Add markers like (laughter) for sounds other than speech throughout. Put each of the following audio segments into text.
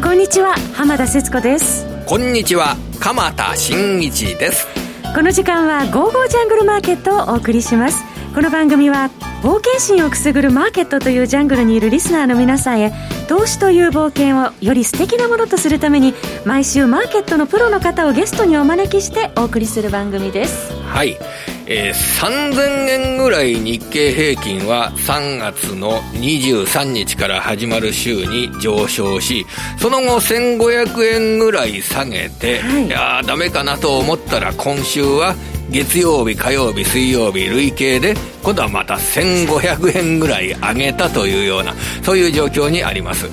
んこんにちは。浜田節子です。こんにちは。鎌田新一です。この時間は「ゴーゴージャングルマーケット」をお送りします。この番組は冒険心をくすぐるマーケットというジャングルにいるリスナーの皆さんへ投資という冒険をより素敵なものとするために毎週マーケットのプロの方をゲストにお招きしてお送りする番組です。はい。えー、3000円ぐらい日経平均は3月の23日から始まる週に上昇し、その後1500円ぐらい下げて、はい、いやダメかなと思ったら今週は月曜日、火曜日、水曜日、累計で、今度はまた1500円ぐらい上げたというような、そういう状況にあります。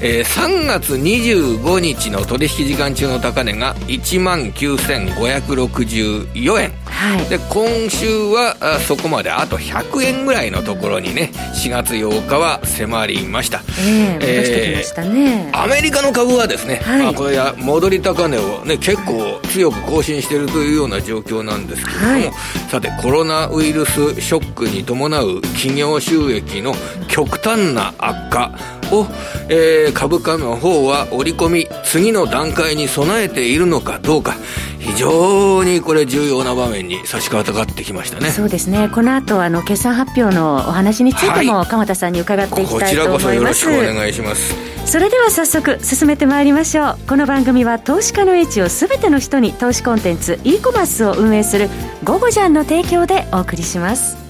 えー、3月25日の取引時間中の高値が19,564円。はい、で、今週はあそこまであと100円ぐらいのところにね、4月8日は迫りました。えー、戻してきましたね。アメリカの株はですね、はい、まあこれは戻り高値をね、結構強く更新しているというような状況なんですですけれども、はい、さてコロナウイルスショックに伴う企業収益の極端な悪化を、えー、株価の方は織り込み次の段階に備えているのかどうか。非常にこれ重要な場面に差し掛かってきましたね。そうですね。この後あの決算発表のお話についても、はい、鎌田さんに伺っていきたいと思います。こちらこそよろしくお願いします。それでは早速進めてまいりましょう。この番組は投資家の位置を全ての人に投資コンテンツ e コマースを運営する「ゴゴジャン」の提供でお送りします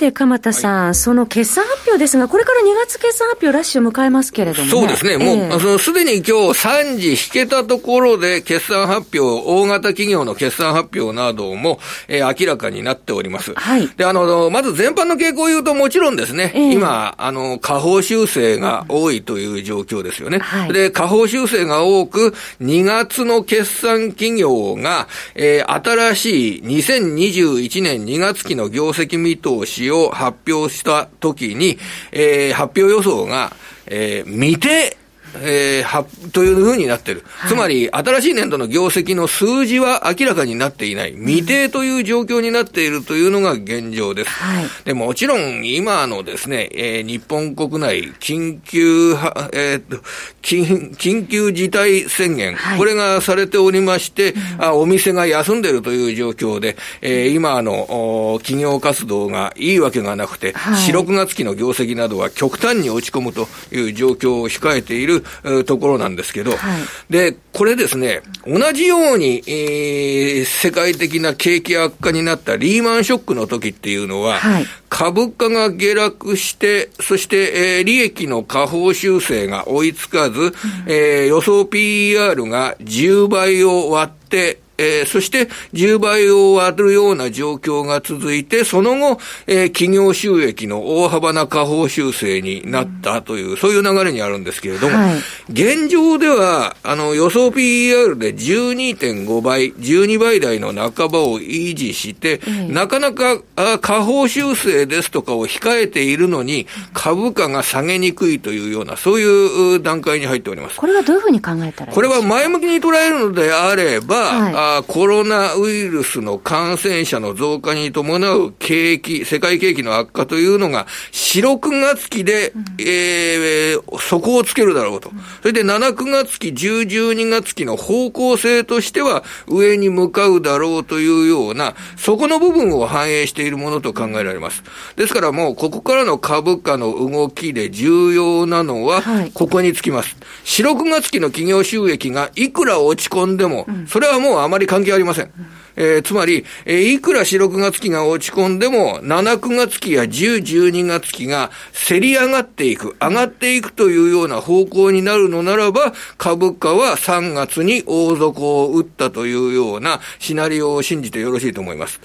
て、鎌田さん、はい、その決算発表ですが、これから2月決算発表ラッシュを迎えますけれども、ね、そうですね、もう、えー、すでに今日3時引けたところで、決算発表、大型企業の決算発表なども、えー、明らかになっております。はい。で、あの、まず全般の傾向を言うと、もちろんですね、えー、今、あの、下方修正が多いという状況ですよね。はい。で、下方修正が多く、2月の決算企業が、えー、新しい2021年2月期の業績見通ししを発表したときに、えー、発表予想が、えー、未定えー、は、というふうになってる。はい、つまり、新しい年度の業績の数字は明らかになっていない。未定という状況になっているというのが現状です。はい、でもちろん、今のですね、えー、日本国内、緊急、えー、っと、緊、緊急事態宣言、はい、これがされておりまして、うん、あ、お店が休んでいるという状況で、えー、今の企業活動がいいわけがなくて、はい、4、6月期の業績などは極端に落ち込むという状況を控えているところなんですけど、はい、で、これですね、同じように、えー、世界的な景気悪化になったリーマンショックの時っていうのは、はい、株価が下落して、そして、えー、利益の下方修正が追いつかず、うん、えー、予想 PER が10倍を割って、えー、そして10倍を割るような状況が続いて、その後、えー、企業収益の大幅な下方修正になったという、うん、そういう流れにあるんですけれども、はい、現状では、あの、予想 PER で12.5倍、12倍台の半ばを維持して、うん、なかなかあ下方修正ですとかを控えているのに、株価が下げにくいというような、そういう段階に入っております。これはどういうふうに考えたらこれは前向きに捉えるのであれば、はいコロナウイルスの感染者の増加に伴う景気、世界景気の悪化というのが、4、6月期で、うん、えー、底をつけるだろうと。それで7、9月期、10、12月期の方向性としては、上に向かうだろうというような、そこの部分を反映しているものと考えられます。ですからもう、ここからの株価の動きで重要なのは、ここにつきます。4、6月期の企業収益がいくら落ち込んでも、それはもうあまりり関係ありません。えー、つまり、えー、いくら4、6月期が落ち込んでも、7、9月期や10、12月期が競り上がっていく、上がっていくというような方向になるのならば、株価は3月に大底を打ったというようなシナリオを信じてよろしいと思います。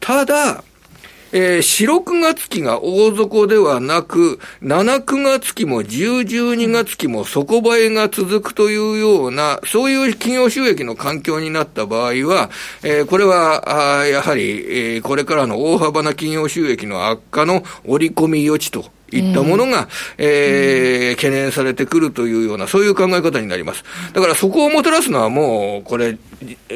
ただ、えー、4、6月期が大底ではなく、7、9月期も10、12月期も底映えが続くというような、そういう企業収益の環境になった場合は、えー、これは、あやはり、えー、これからの大幅な企業収益の悪化の織り込み余地といったものが、えー、懸念されてくるというような、そういう考え方になります。だからそこをもたらすのはもう、これ、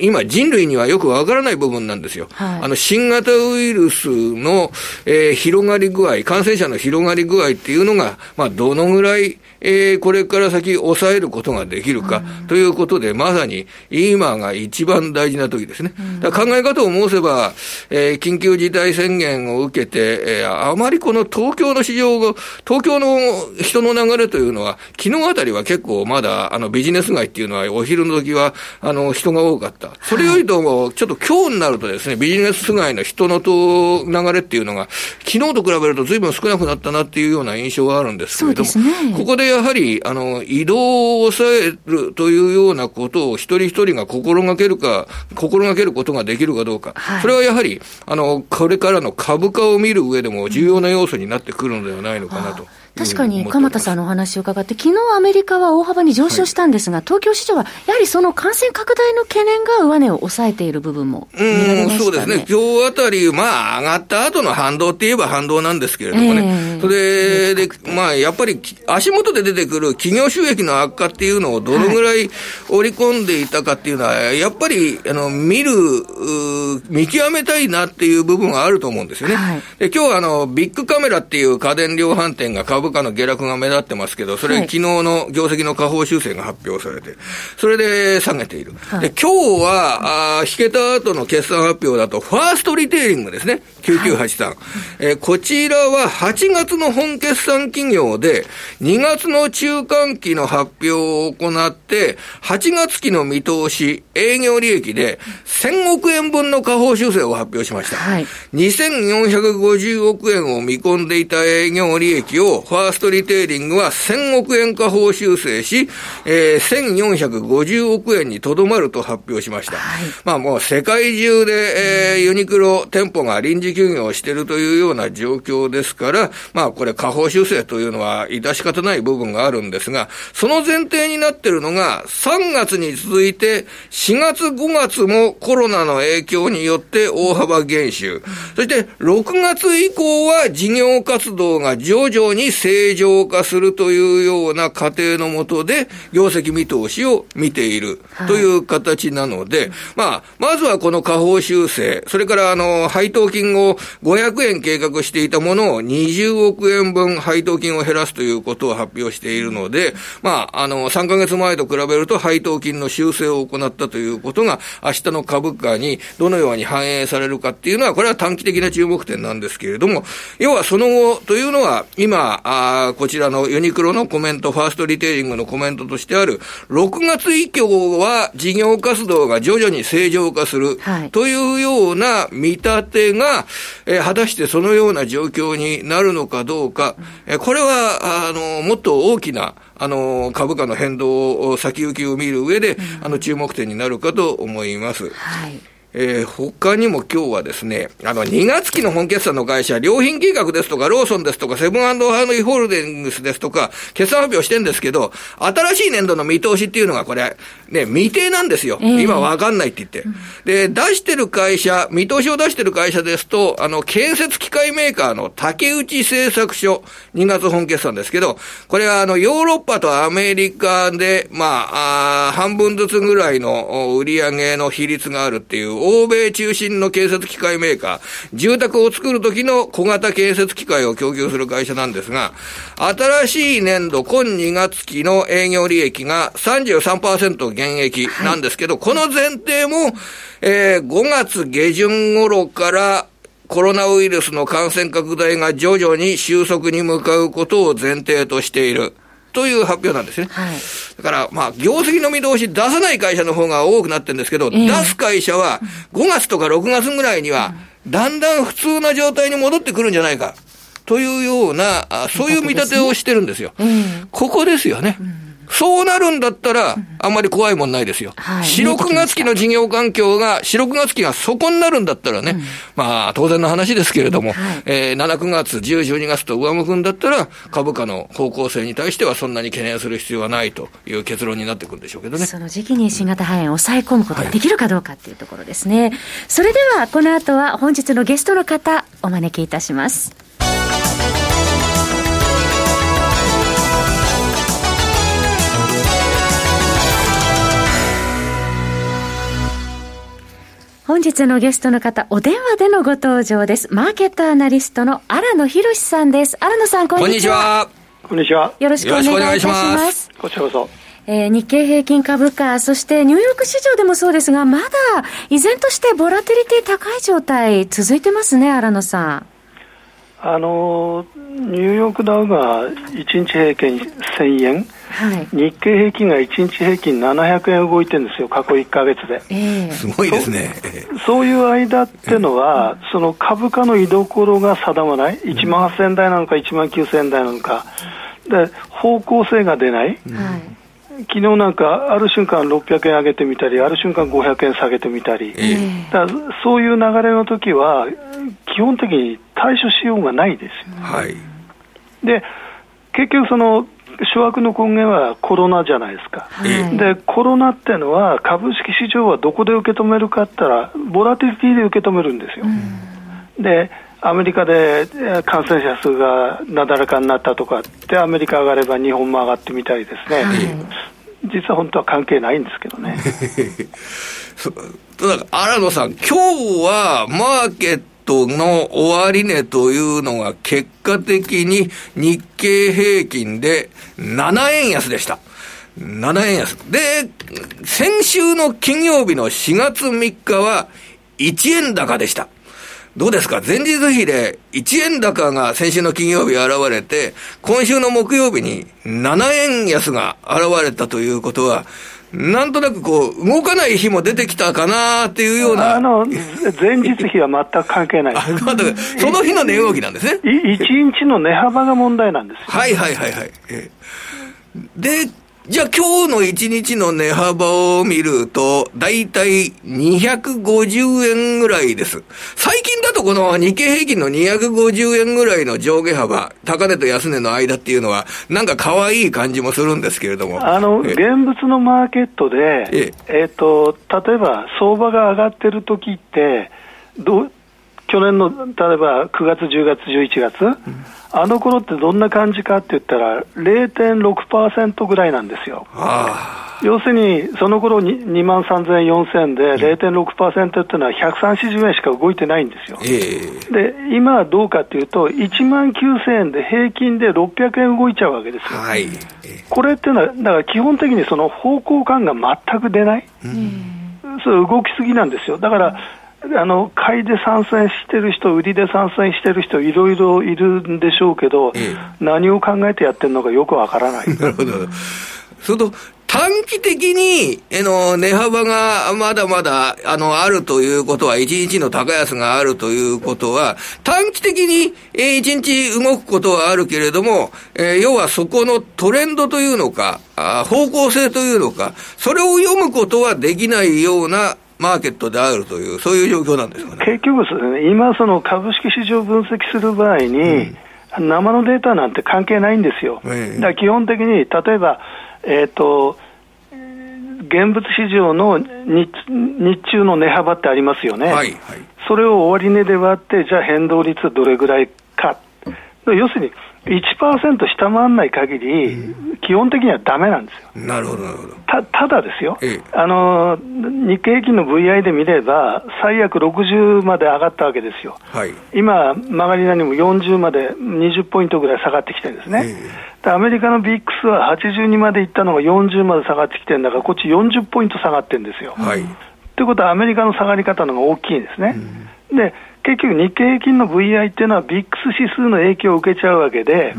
今人類にはよくわからない部分なんですよ。はい、あの、新型ウイルスの、えー、広がり具合、感染者の広がり具合っていうのが、まあ、どのぐらい、えー、これから先抑えることができるか、ということで、まさに今が一番大事な時ですね。だ考え方を申せば、えー、緊急事態宣言を受けて、えー、あまりこの東京の市場が、東京の人の流れというのは、昨日あたりは結構まだ、あの、ビジネス街っていうのは、お昼の時は、あの、人が多かった。それよりとも、ちょっと今日になるとですね、ビジネス街の人のと流れっていうのが、昨日と比べると随分少なくなったなっていうような印象があるんですけれども、ね、ここでやはり、あの、移動を抑えるというようなことを一人一人が心がけるか、心がけることができるかどうか、はい、それはやはり、あの、これからの株価を見る上でも重要な要素になってくるのではないのかなと。確かに鎌田さんのお話を伺って、昨日アメリカは大幅に上昇したんですが、はい、東京市場はやはりその感染拡大の懸念が上値を抑えている部分も見られました、ね、そうですね、今日あたり、まあ、上がった後の反動って言えば反動なんですけれどもね、えー、それで、まあ、やっぱり足元で出てくる企業収益の悪化っていうのをどのぐらい織り込んでいたかっていうのは、やっぱりあの見る、見極めたいなっていう部分があると思うんですよね。はい、で今日あのビッグカメラっていう家電量販店が株価の下落が目立ってますけど、それ、昨日の業績の下方修正が発表されて、それで下げている。はい、で、今日は、あ引けた後の決算発表だと、ファーストリテイリングですね。9983。はい、えー、こちらは8月の本決算企業で、2月の中間期の発表を行って、8月期の見通し、営業利益で1000億円分の下方修正を発表しました。はい、2450億円を見込んでいた営業利益を、ファーストリテイリングは1000億円下方修正し、えー、1450億円にとどまると発表しました。はい、まあもう世界中で、えー、ユニクロ店舗が臨時休業をしているというような状況ですから、まあこれ下方修正というのは致し方ない部分があるんですが、その前提になっているのが、3月に続いて4月5月もコロナの影響によって大幅減収。そして6月以降は事業活動が徐々に正常化するというような過程のもとで、業績見通しを見ているという形なので、はい、まあ、まずはこの下方修正、それからあの、配当金を500円計画していたものを20億円分配当金を減らすということを発表しているので、まあ、あの、3ヶ月前と比べると配当金の修正を行ったということが、明日の株価にどのように反映されるかっていうのは、これは短期的な注目点なんですけれども、要はその後というのは、今、あこちらのユニクロのコメント、ファーストリテイリングのコメントとしてある、6月以降は事業活動が徐々に正常化する、というような見立てが、えー、果たしてそのような状況になるのかどうか、えー、これは、あの、もっと大きな、あの、株価の変動を先行きを見る上で、あの、注目点になるかと思います。はいえー、他にも今日はですね、あの、2月期の本決算の会社、良品計画ですとか、ローソンですとか、セブンハイホールディングスですとか、決算発表してるんですけど、新しい年度の見通しっていうのがこれ、ね、未定なんですよ。えー、今わかんないって言って。で、出してる会社、見通しを出してる会社ですと、あの、建設機械メーカーの竹内製作所、2月本決算ですけど、これはあの、ヨーロッパとアメリカで、まあ、あ半分ずつぐらいの売り上げの比率があるっていう、欧米中心の建設機械メーカー、住宅を作るときの小型建設機械を供給する会社なんですが、新しい年度、今2月期の営業利益が33%減益なんですけど、はい、この前提も、えー、5月下旬頃からコロナウイルスの感染拡大が徐々に収束に向かうことを前提としている。という発表なんですね。はい、だから、まあ、業績の見通し出さない会社の方が多くなってるんですけど、えー、出す会社は5月とか6月ぐらいには、だんだん普通な状態に戻ってくるんじゃないか。というような、そういう見立てをしてるんですよ。ここですよね。うんそうなるんだったら、あんまり怖いもんないですよ。はい、4、6月期の事業環境が、4、6月期がそこになるんだったらね、うん、まあ、当然の話ですけれども、はい、えー、7、9月、10、12月と上向くんだったら、株価の方向性に対してはそんなに懸念する必要はないという結論になってくるんでしょうけどね。その時期に新型肺炎を抑え込むことができるかどうかっていうところですね。はい、それでは、この後は本日のゲストの方、お招きいたします。本日のゲストの方、お電話でのご登場です。マーケットアナリストの荒野博さんです。荒野さん、こんにちは。こんにちは。よろしくお願いいたします。こちらこそ。えー、日経平均株価、そしてニューヨーク市場でもそうですが、まだ依然としてボラティリティ高い状態続いてますね、荒野さん。あのニューヨークダウが1日平均1000円、はい、日経平均が1日平均700円動いてるんですよ、過去1か月で、えー、すごいですね。そういう間っていうのは、その株価の居所が定まない、1万8000台なのか、1万9000円台なのか、で方向性が出ない。はい昨日なんか、ある瞬間600円上げてみたり、ある瞬間500円下げてみたり、えー、だそういう流れの時は、基本的に対処しようがないですよ、はい、で結局、その諸悪の根源はコロナじゃないですか、はい、でコロナっていうのは、株式市場はどこで受け止めるかって言ったら、ボラティリティで受け止めるんですよ。でアメリカで感染者数がなだらかになったとかって、アメリカ上がれば日本も上がってみたりですね、はい、実は本当は関係ないんですけどね。(laughs) 荒野さん、今日はマーケットの終値というのが結果的に日経平均で7円安でした。7円安。で、先週の金曜日の4月3日は1円高でした。どうですか？前日比で1円高が先週の金曜日現れて、今週の木曜日に7円安が現れたということは、なんとなくこう、動かない日も出てきたかなっていうような。あの、前日比は全く関係ない。その日の値動きなんですね。1日の値幅が問題なんですはいはいはいはい。で、じゃあ今日の1日の値幅を見ると、だいたい250円ぐらいです。最近だとこの日経平均の250円ぐらいの上下幅、高値と安値の間っていうのは、なんか可愛い感じもするんですけれども。あの、現物のマーケットで、ええっ、と、例えば相場が上がってる時って、ど去年の例えば9月、10月、11月、うんあの頃ってどんな感じかって言ったら、0.6%ぐらいなんですよ。要するに、その頃に2万3000円、4000円で0.6%っていうのは130円しか動いてないんですよ。えー、で、今はどうかっていうと、1万9000円で平均で600円動いちゃうわけですよ。はい、これっていうのは、だから基本的にその方向感が全く出ない。うん、それ動きすぎなんですよ。だから、あの買いで参戦してる人、売りで参戦してる人、いろいろいるんでしょうけど、ええ、何を考えてやってるのかよくわからない。(laughs) なるほど。その短期的に、えの、値幅がまだまだ、あの、あるということは、一日の高安があるということは、短期的に、え一日動くことはあるけれども、えー、要はそこのトレンドというのかあ、方向性というのか、それを読むことはできないようなマーケットであるという、そういう状況なんですかね。結局ですね、今、その株式市場分析する場合に、うん、生のデータなんて関係ないんですよ。えー、だ基本的に、例えば、えっ、ー、と、現物市場の日日中の値幅ってありますよね。はいはい、それを終値で割って、じゃあ変動率どれぐらいか。要するに、1%下回らない限り、基本的にはだめなんですよ。なるほど、なるほど。たただですよ、ええ、あの、日経平均の VI で見れば、最悪60まで上がったわけですよ。はい、今、曲がりなりも40まで20ポイントぐらい下がってきてるんですね。え、アメリカのビックスは82までいったのが40まで下がってきてるんだから、こっち40ポイント下がってるんですよ。はい、ということは、アメリカの下がり方の方が大きいんですね。うん、で結局、日経平均の VI っていうのは、ビックス指数の影響を受けちゃうわけで、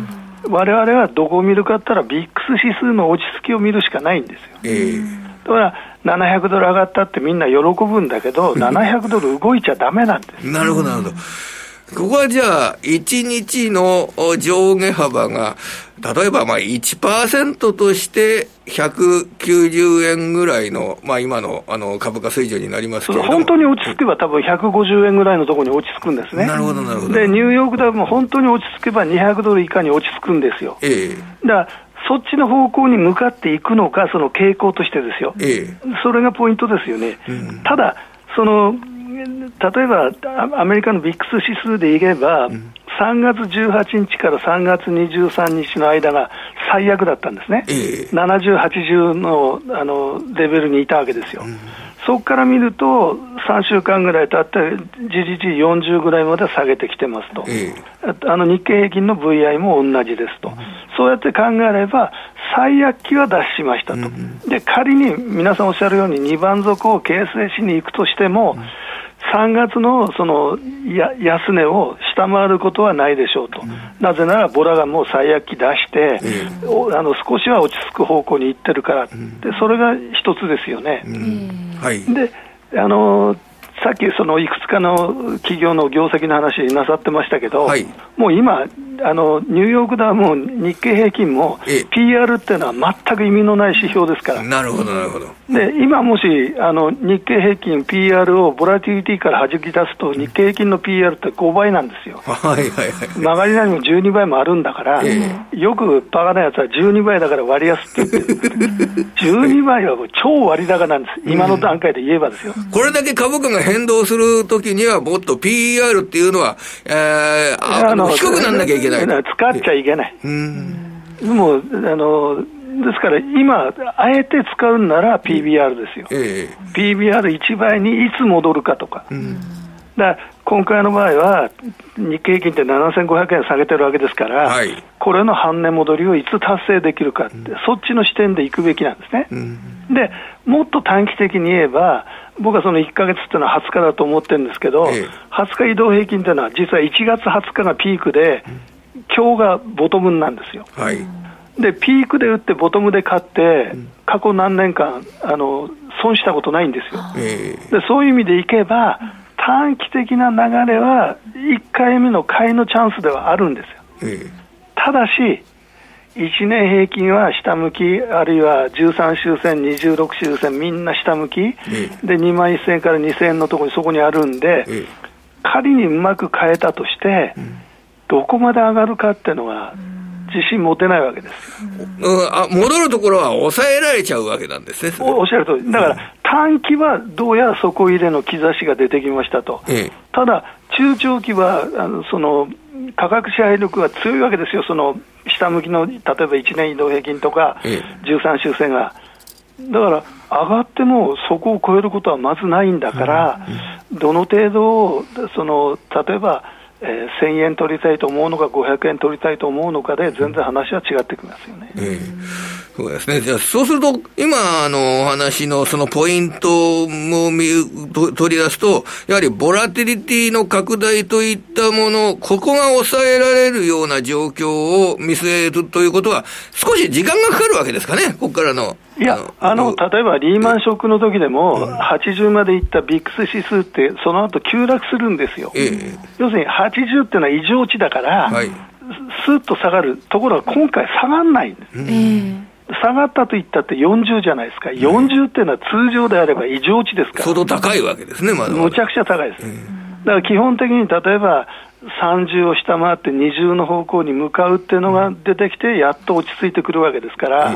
われわれはどこを見るかったら、ビックス指数の落ち着きを見るしかないんですよ。えー、だから700ドル上がったってみんな喜ぶんだけど、700ドル動いちゃだめなんです。なるほど、なるほど。ここはじゃあ、1日の上下幅が、例えばまあ1%として190円ぐらいの、まあ、今のあの株価水準になりますけど本当に落ち着けば、多分150円ぐらいのところに落ち着くんですね。なるほど、なるほど。で、ニューヨークダウも本当に落ち着けば200ドル以下に落ち着くんですよ。ええだからそっちの方向に向かっていくのか、その傾向としてですよ、ええ、それがポイントですよね。うん、ただその例えばアメリカのビックス指数でいえば、うん、3月18日から3月23日の間が最悪だったんですね、えー、70、80のあのレベルにいたわけですよ、うん、そこから見ると、3週間ぐらい経って、じじじ40ぐらいまで下げてきてますと、えー、あの日経平均の VI も同じですと、うん、そうやって考えれば、最悪期は脱しましたと、うん、で仮に皆さんおっしゃるように、2番底を形成しに行くとしても、うん3月のそのや安値を下回ることはないでしょうと、うん、なぜならボラがもう最悪期出して、うん、あの少しは落ち着く方向に行ってるから、うん、でそれが一つですよね。はい、であのさっきそのいくつかの企業の業績の話なさってましたけど、はい、もう今、あのニューヨークダウも日経平均も、PR っていうのは全く意味のない指標ですから。なるほど、なるほど。で、今もし、あの日経平均 PR をボラティリティから弾き出すと、日経平均の PR って5倍なんですよ。(laughs) はいはいはい。曲がりなりも12倍もあるんだから、よくバカなやつは12倍だから割安って言ってる。(laughs) 12倍は超割高なんです。今の段階で言えばですよ。これだけ株価が変動するときには、もっと PR っていうのは、えー、あの低くなんなきゃいけない。(laughs) 使っちゃいけない。もうあのですから今、あえて使うなら PBR ですよ、えー、PBR1 倍にいつ戻るかとか、うん、だ今回の場合は、日経平均って7500円下げてるわけですから、はい、これの半値戻りをいつ達成できるかって、うん、そっちの視点でいくべきなんですね。うん、でもっと短期的に言えば、僕はその1か月っていうのは20日だと思ってるんですけど、え20日移動平均っていうのは、実は1月20日がピークで、今日がボトムなんですよ。はい、で、ピークで打って、ボトムで買って、過去何年間、あの損したことないんですよ。え。でそういう意味でいけば、短期的な流れは、1回目の買いのチャンスではあるんですよ。えただし、1年平均は下向き、あるいは13周線、26周線、みんな下向き、ええ、で2万1000円から2000円のところにそこにあるんで、え、仮にうまく変えたとして、うん、どこまで上がるかっていうのは、自信持てないわけですよ、うん、あ戻るところは抑えられちゃうわけなんですねおっしゃるとり、だから短期はどうやら底入れの兆しが出てきましたと、ただ、中長期はあのその価格支配力が強いわけですよ、その下向きの例えば1年移動平均とか、13週線が。だから上がってもそこを超えることはまずないんだから、どの程度その例えばえー、1000円取りたいと思うのか、500円取りたいと思うのかで、全然話は違ってきますよね。えそうですね。じゃあ、そうすると、今、あの、お話のそのポイントも見取り出すと、やはりボラティリティの拡大といったもの、ここが抑えられるような状況を見据えるということは、少し時間がかかるわけですかね、ここからの。いや、あの、例えばリーマンショックの時でも、80までいったビックス指数って、その後急落するんですよ。えー、要するに80っていうのは異常値だから、はい、スーッと下がる。ところが今回下がらないんです。うん下がったと言ったって40じゃないですか、40っていうのは通常であれば異常値ですから、相当高いわけですね、まだむちゃくちゃ高いです、だから基本的に例えば30を下回って20の方向に向かうっていうのが出てきて、やっと落ち着いてくるわけですから。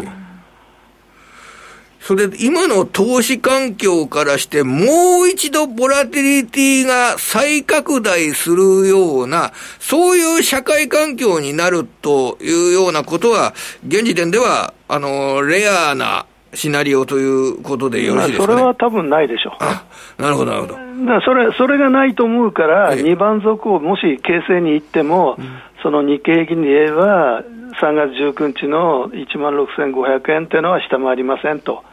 それで今の投資環境からして、もう一度ボラティリティが再拡大するような、そういう社会環境になるというようなことは、現時点では、あの、レアなシナリオということでよろしいですか、ね、それは多分ないでしょう。あ、なるほど、なるほど。だそれ、それがないと思うから、2番底をもし形成に行っても、うん、その日経平均で言えば、3月19日の1万6500円というのは下回りませんと。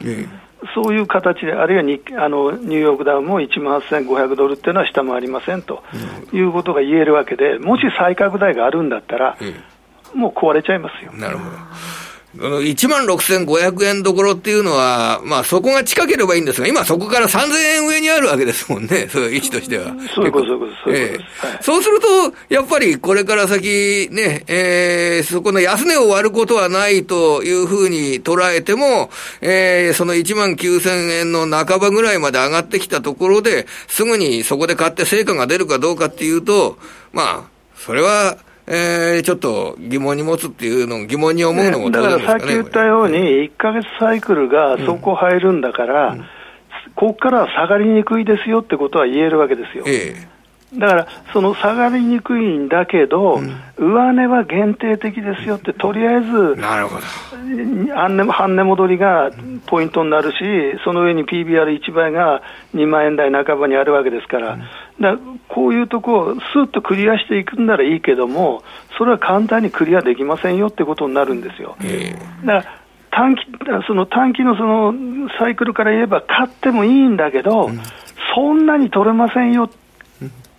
そういう形で、あるいはにあのニューヨークダウも1万8500ドルっていうのは下回りませんということが言えるわけで、もし再拡大があるんだったら、もう壊れちゃいますよ。なるほど。1万6500円どころっていうのは、まあそこが近ければいいんですが、今そこから3000円上にあるわけですもんね、(laughs) そういう位置としては。そういうこと、そういうこと、そういうこと、はい、そうすると、やっぱりこれから先ね、えー、そこの安値を割ることはないというふうに捉えても、えー、その1万9000円の半ばぐらいまで上がってきたところで、すぐにそこで買って成果が出るかどうかっていうと、まあ、それは、えー、ちょっと疑問に持つっていうの疑問に思うのも、ね、だからさっき言ったように、1か月サイクルがそこ入るんだから、うん、ここからは下がりにくいですよってことは言えるわけですよ。えだから、その下がりにくいんだけど、うん、上値は限定的ですよって、とりあえず、なるほど。半値戻りがポイントになるし、その上に PBR1 倍が2万円台半ばにあるわけですから、だこういうとこをスッとクリアしていくんならいいけども、それは簡単にクリアできませんよってことになるんですよ。だから短期その短期のそのサイクルから言えば、買ってもいいんだけど、うん、そんなに取れませんよ、だか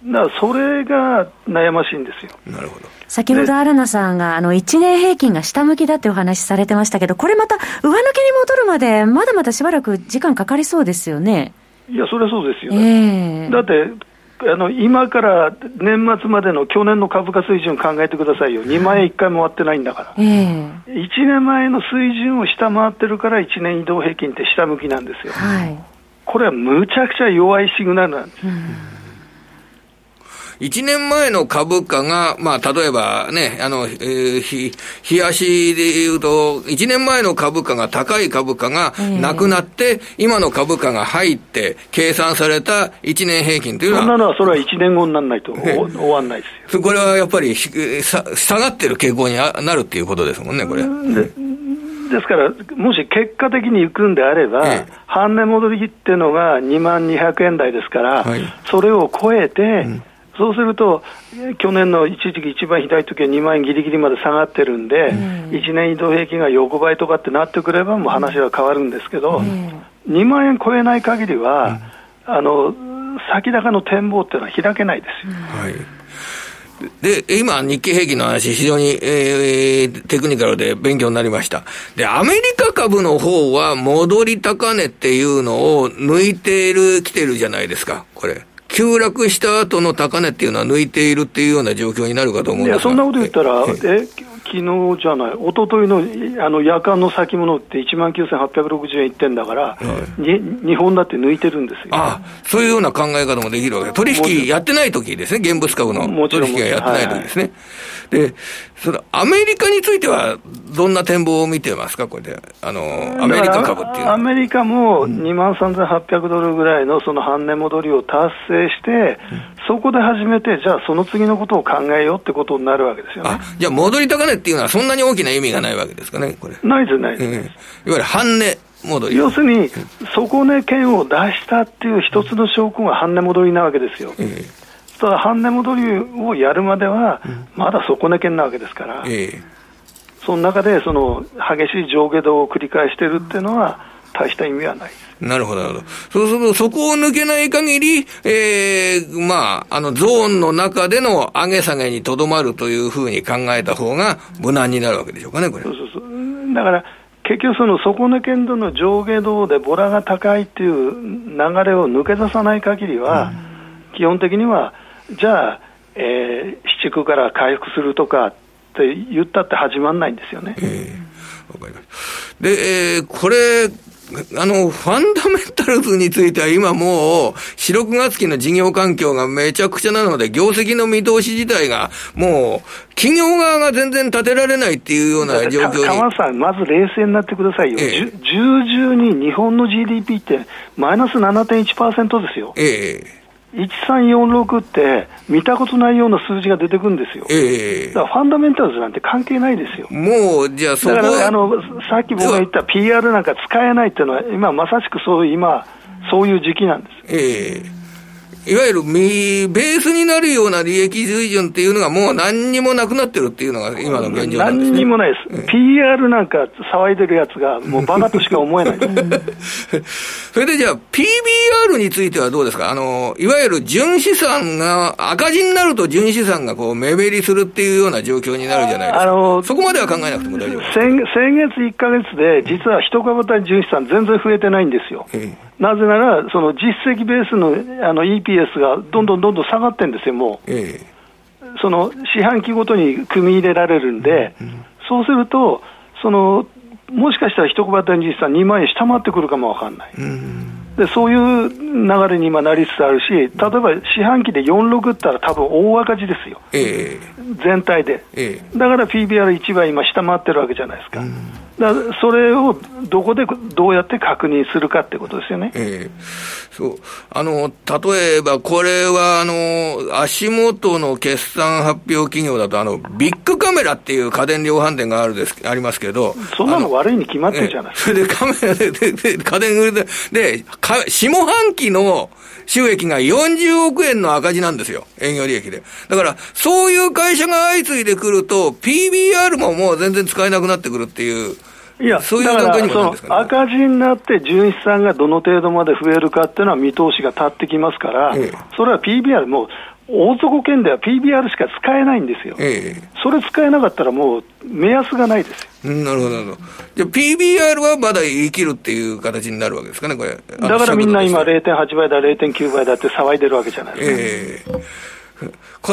らそれが悩ましいんですよ。なるほど。先ほど新野さんが、あの、1年平均が下向きだってお話しされてましたけど、これまた上抜けに戻るまで、まだまだしばらく時間かかりそうですよね。いや、それはそうですよ。ね。え。ー、だって、あの今から年末までの去年の株価水準考えてくださいよ、2万円1回も割ってないんだから、えー、1年前の水準を下回ってるから、1年移動平均って下向きなんですよ、はい、これはむちゃくちゃ弱いシグナルなんです。うん1年前の株価が、まあ、例えばね、あの、えー、ひ、冷やしで言うと、1年前の株価が高い株価がなくなって、今の株価が入って、計算された1年平均というのは。そんなのは、それは1年後にならないと終わんないですよ。これはやっぱり下がってる傾向になるっていうことですもんね、これ。ですから、もし結果的に行くんであれば、ええ、半値戻りっていうのが2万200円台ですから、はい、それを超えて、うんそうすると、去年の一時期一番ひどい時は2万円ぎりぎりまで下がってるんで、うん、1年移動平均が横ばいとかってなってくれば、もう話は変わるんですけど、うん、2万円超えない限りは、うん、あの、先高の展望っていうのは開けないですよ。はいで、今、日経平均の話、非常に、えー、テクニカルで勉強になりました。で、アメリカ株の方は、戻り高値っていうのを抜いている、来てるじゃないですか、これ。急落した後の高値っていうのは抜いているっていうような状況になるかと思うんですいや、そんなこと言ったら、え、昨日じゃない、一昨日のあの夜間の先物って1万9860円いってんだから、はい、に日本だって抜いてるんですよ。あそういうような考え方もできるわけ。取引やってない時ですね、現物株の。取引がやってない時ですね。で、そのアメリカについては、どんな展望を見てますか、これで、あのアメリカ株っていうアメリカも2万3800ドルぐらいのその半値戻りを達成して、そこで初めて、じゃあ、その次のことを考えようってことになるわけですよね。じゃあ、戻り高値っていうのは、そんなに大きな意味がないわけですかね、これ。ないです、ないです。いわゆる半値戻り。要するに、底値圏を出したっていう一つの証拠が半値戻りなわけですよ。ただ、半値戻りをやるまでは、まだ底値圏なわけですから、その中でその激しい上下動を繰り返してるっていうのは、大した意味はないなるほど、なるほど。そうすると、そこを抜けない限り、ええー、まあ、あの、ゾーンの中での上げ下げにとどまるというふうに考えた方が無難になるわけでしょうかね、これ。そうそうそう。だから、結局その底抜け度の上下動でボラが高いっていう流れを抜け出さない限りは、うん、基本的には、じゃあ、えー、市区から回復するとかって言ったって始まらないんですよね。えー、かりました。で、えー、これ、あの、ファンダメンタルズについては今もう、4、6月期の事業環境がめちゃくちゃなので、業績の見通し自体が、もう、企業側が全然立てられないっていうような状況に。川さん、まず冷静になってくださいよ。ええ、10に日本の GDP ってマイナス7.1%ですよ。ええ1346って見たことないような数字が出てくるんですよ。ええー、だからファンダメンタルズなんて関係ないですよ。もう、じゃあそこだからあの、さっき僕が言った PR なんか使えないっていうのは、今まさしくそういう、今、そういう時期なんです。ええーいわゆるベースになるような利益水準っていうのがもう何にもなくなってるっていうのが今の現状なんです、ね、何にもないです。PR なんか騒いでるやつが (laughs) もうバカとしか思えない (laughs) それでじゃあ PBR についてはどうですか？あの、いわゆる純資産が赤字になると純資産がこう目減りするっていうような状況になるじゃないですか。あのそこまでは考えなくても大丈夫先先月1か月で実は一株単純資産全然増えてないんですよ。ええなぜなら、その実績ベースのあの EPS がどんどんどんどん下がってるんですよ、もう、えー、その四半期ごとに組み入れられるんで、うん、そうすると、そのもしかしたら一小型に実際2万円下回ってくるかもわかんない、うん、で、そういう流れに今なりつつあるし、例えば四半期で46ったら、多分大赤字ですよ、えー、全体で、えー、だから PBR1 倍今、下回ってるわけじゃないですか。うんだそれをどこでどうやって確認するかってことですよね。えー、そうあの例えば、これはあの足元の決算発表企業だとあの、ビッグカメラっていう家電量販店があるですありますけど、そんなの悪いに決まってるじゃないですか。それでカメラででで家電売りで、で下半期の収益が40億円の赤字なんですよ。営業利益で。だから、そういう会社が相次いでくると、PBR ももう全然使えなくなってくるっていう。いや、そういう段階にもなるんですか、ね、赤字になって純資産がどの程度まで増えるかっていうのは見通しが立ってきますから、ええ、それは PBR、もう大底圏では PBR しか使えないんですよ、ええ、それ使えなかったらもう目安がないですよ。なるほど、なるほど。じゃあ PBR はまだ生きるっていう形になるわけですかね、これ。だからみんな今0.8倍だ、0.9倍だって騒いでるわけじゃないですか。ええ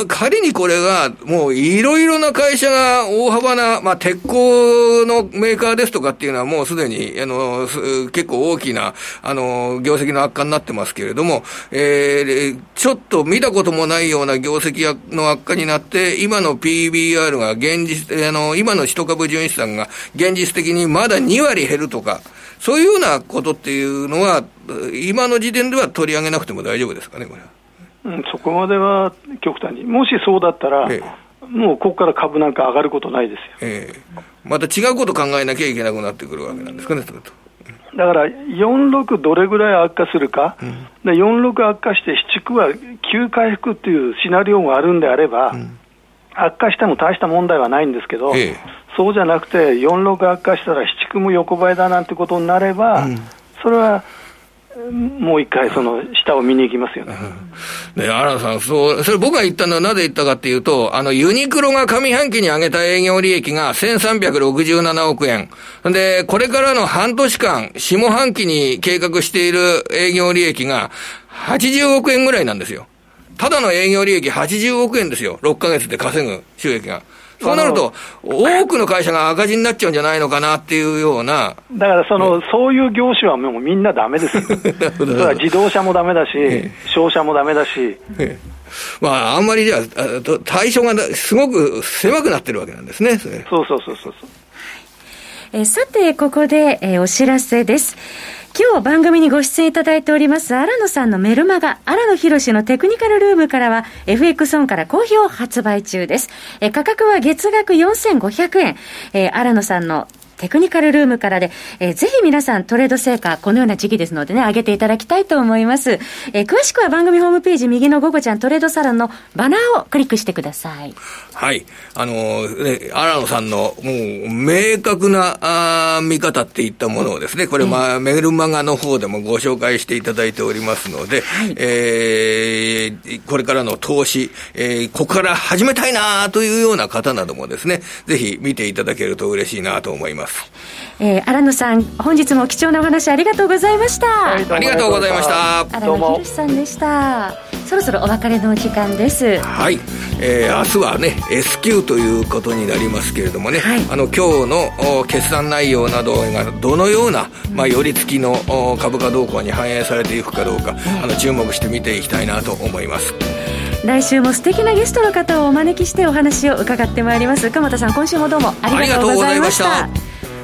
仮にこれが、もういろいろな会社が大幅な、まあ、鉄鋼のメーカーですとかっていうのはもうすでに、あの、結構大きな、あの、業績の悪化になってますけれども、えー、ちょっと見たこともないような業績の悪化になって、今の PBR が現実、あの、今の一株純資産が現実的にまだ2割減るとか、そういうようなことっていうのは、今の時点では取り上げなくても大丈夫ですかね、これは。うん、そこまでは極端に、もしそうだったら、ええ、もうここから株なんか上がることないですよ、ええ、また違うこと考えなきゃいけなくなってくるわけなんですかね、だから46どれぐらい悪化するか、うん、で46悪化して、市区は急回復っていうシナリオがあるんであれば、うん、悪化しても大した問題はないんですけど、ええ、そうじゃなくて、46悪化したら、市区も横ばいだなんてことになれば、うん、それはもう一回、その下を見に行きますよね。ね、新野さん、そう、それ僕が言ったのはなぜ言ったかっていうと、あの、ユニクロが上半期に上げた営業利益が1367億円。で、これからの半年間、下半期に計画している営業利益が80億円ぐらいなんですよ。ただの営業利益80億円ですよ。6ヶ月で稼ぐ収益が。そうなると、多くの会社が赤字になっちゃうんじゃないのかなっていうような。だからその、そういう業種はもうみんなだめですよ。それは自動車もだめだし、商社もだめだし。まあ、あんまりじゃあ、対象がすごく狭くなってるわけなんですね。そうそうそうそうそう。えさて、ここで、えー、お知らせです。今日番組にご出演いただいております、荒野さんのメルマガ、荒野博のテクニカルルームからは、FX オンから好評発売中です。え価格は月額4500円。えー、荒野さんのテクニカルルームからで、えー、ぜひ皆さんトレード成果、このような時期ですのでね、上げていただきたいと思います。えー、詳しくは番組ホームページ右の午後ちゃんトレードサロンのバナーをクリックしてください。はい。あのー、ね、荒野さんのもう明確なあ見方っていったものをですね、これ、まあ、メルマガの方でもご紹介していただいておりますので、はい、えー、これからの投資、えー、ここから始めたいなというような方などもですね、ぜひ見ていただけると嬉しいなと思います。。えー、荒野さん、本日も貴重なお話ありがとうございました。はい、ありがとうございました。荒野博さんでした。そろそろお別れのお時間です。はい。えー、明日はね、S q ということになりますけれどもね、はい、あの、今日の決算内容などがどのような、まあ、寄り付きの株価動向に反映されていくかどうか、あの、注目して見ていきたいなと思います。来週も素敵なゲストの方をお招きしてお話を伺ってまいります鎌田さん今週もどうもありがとうございました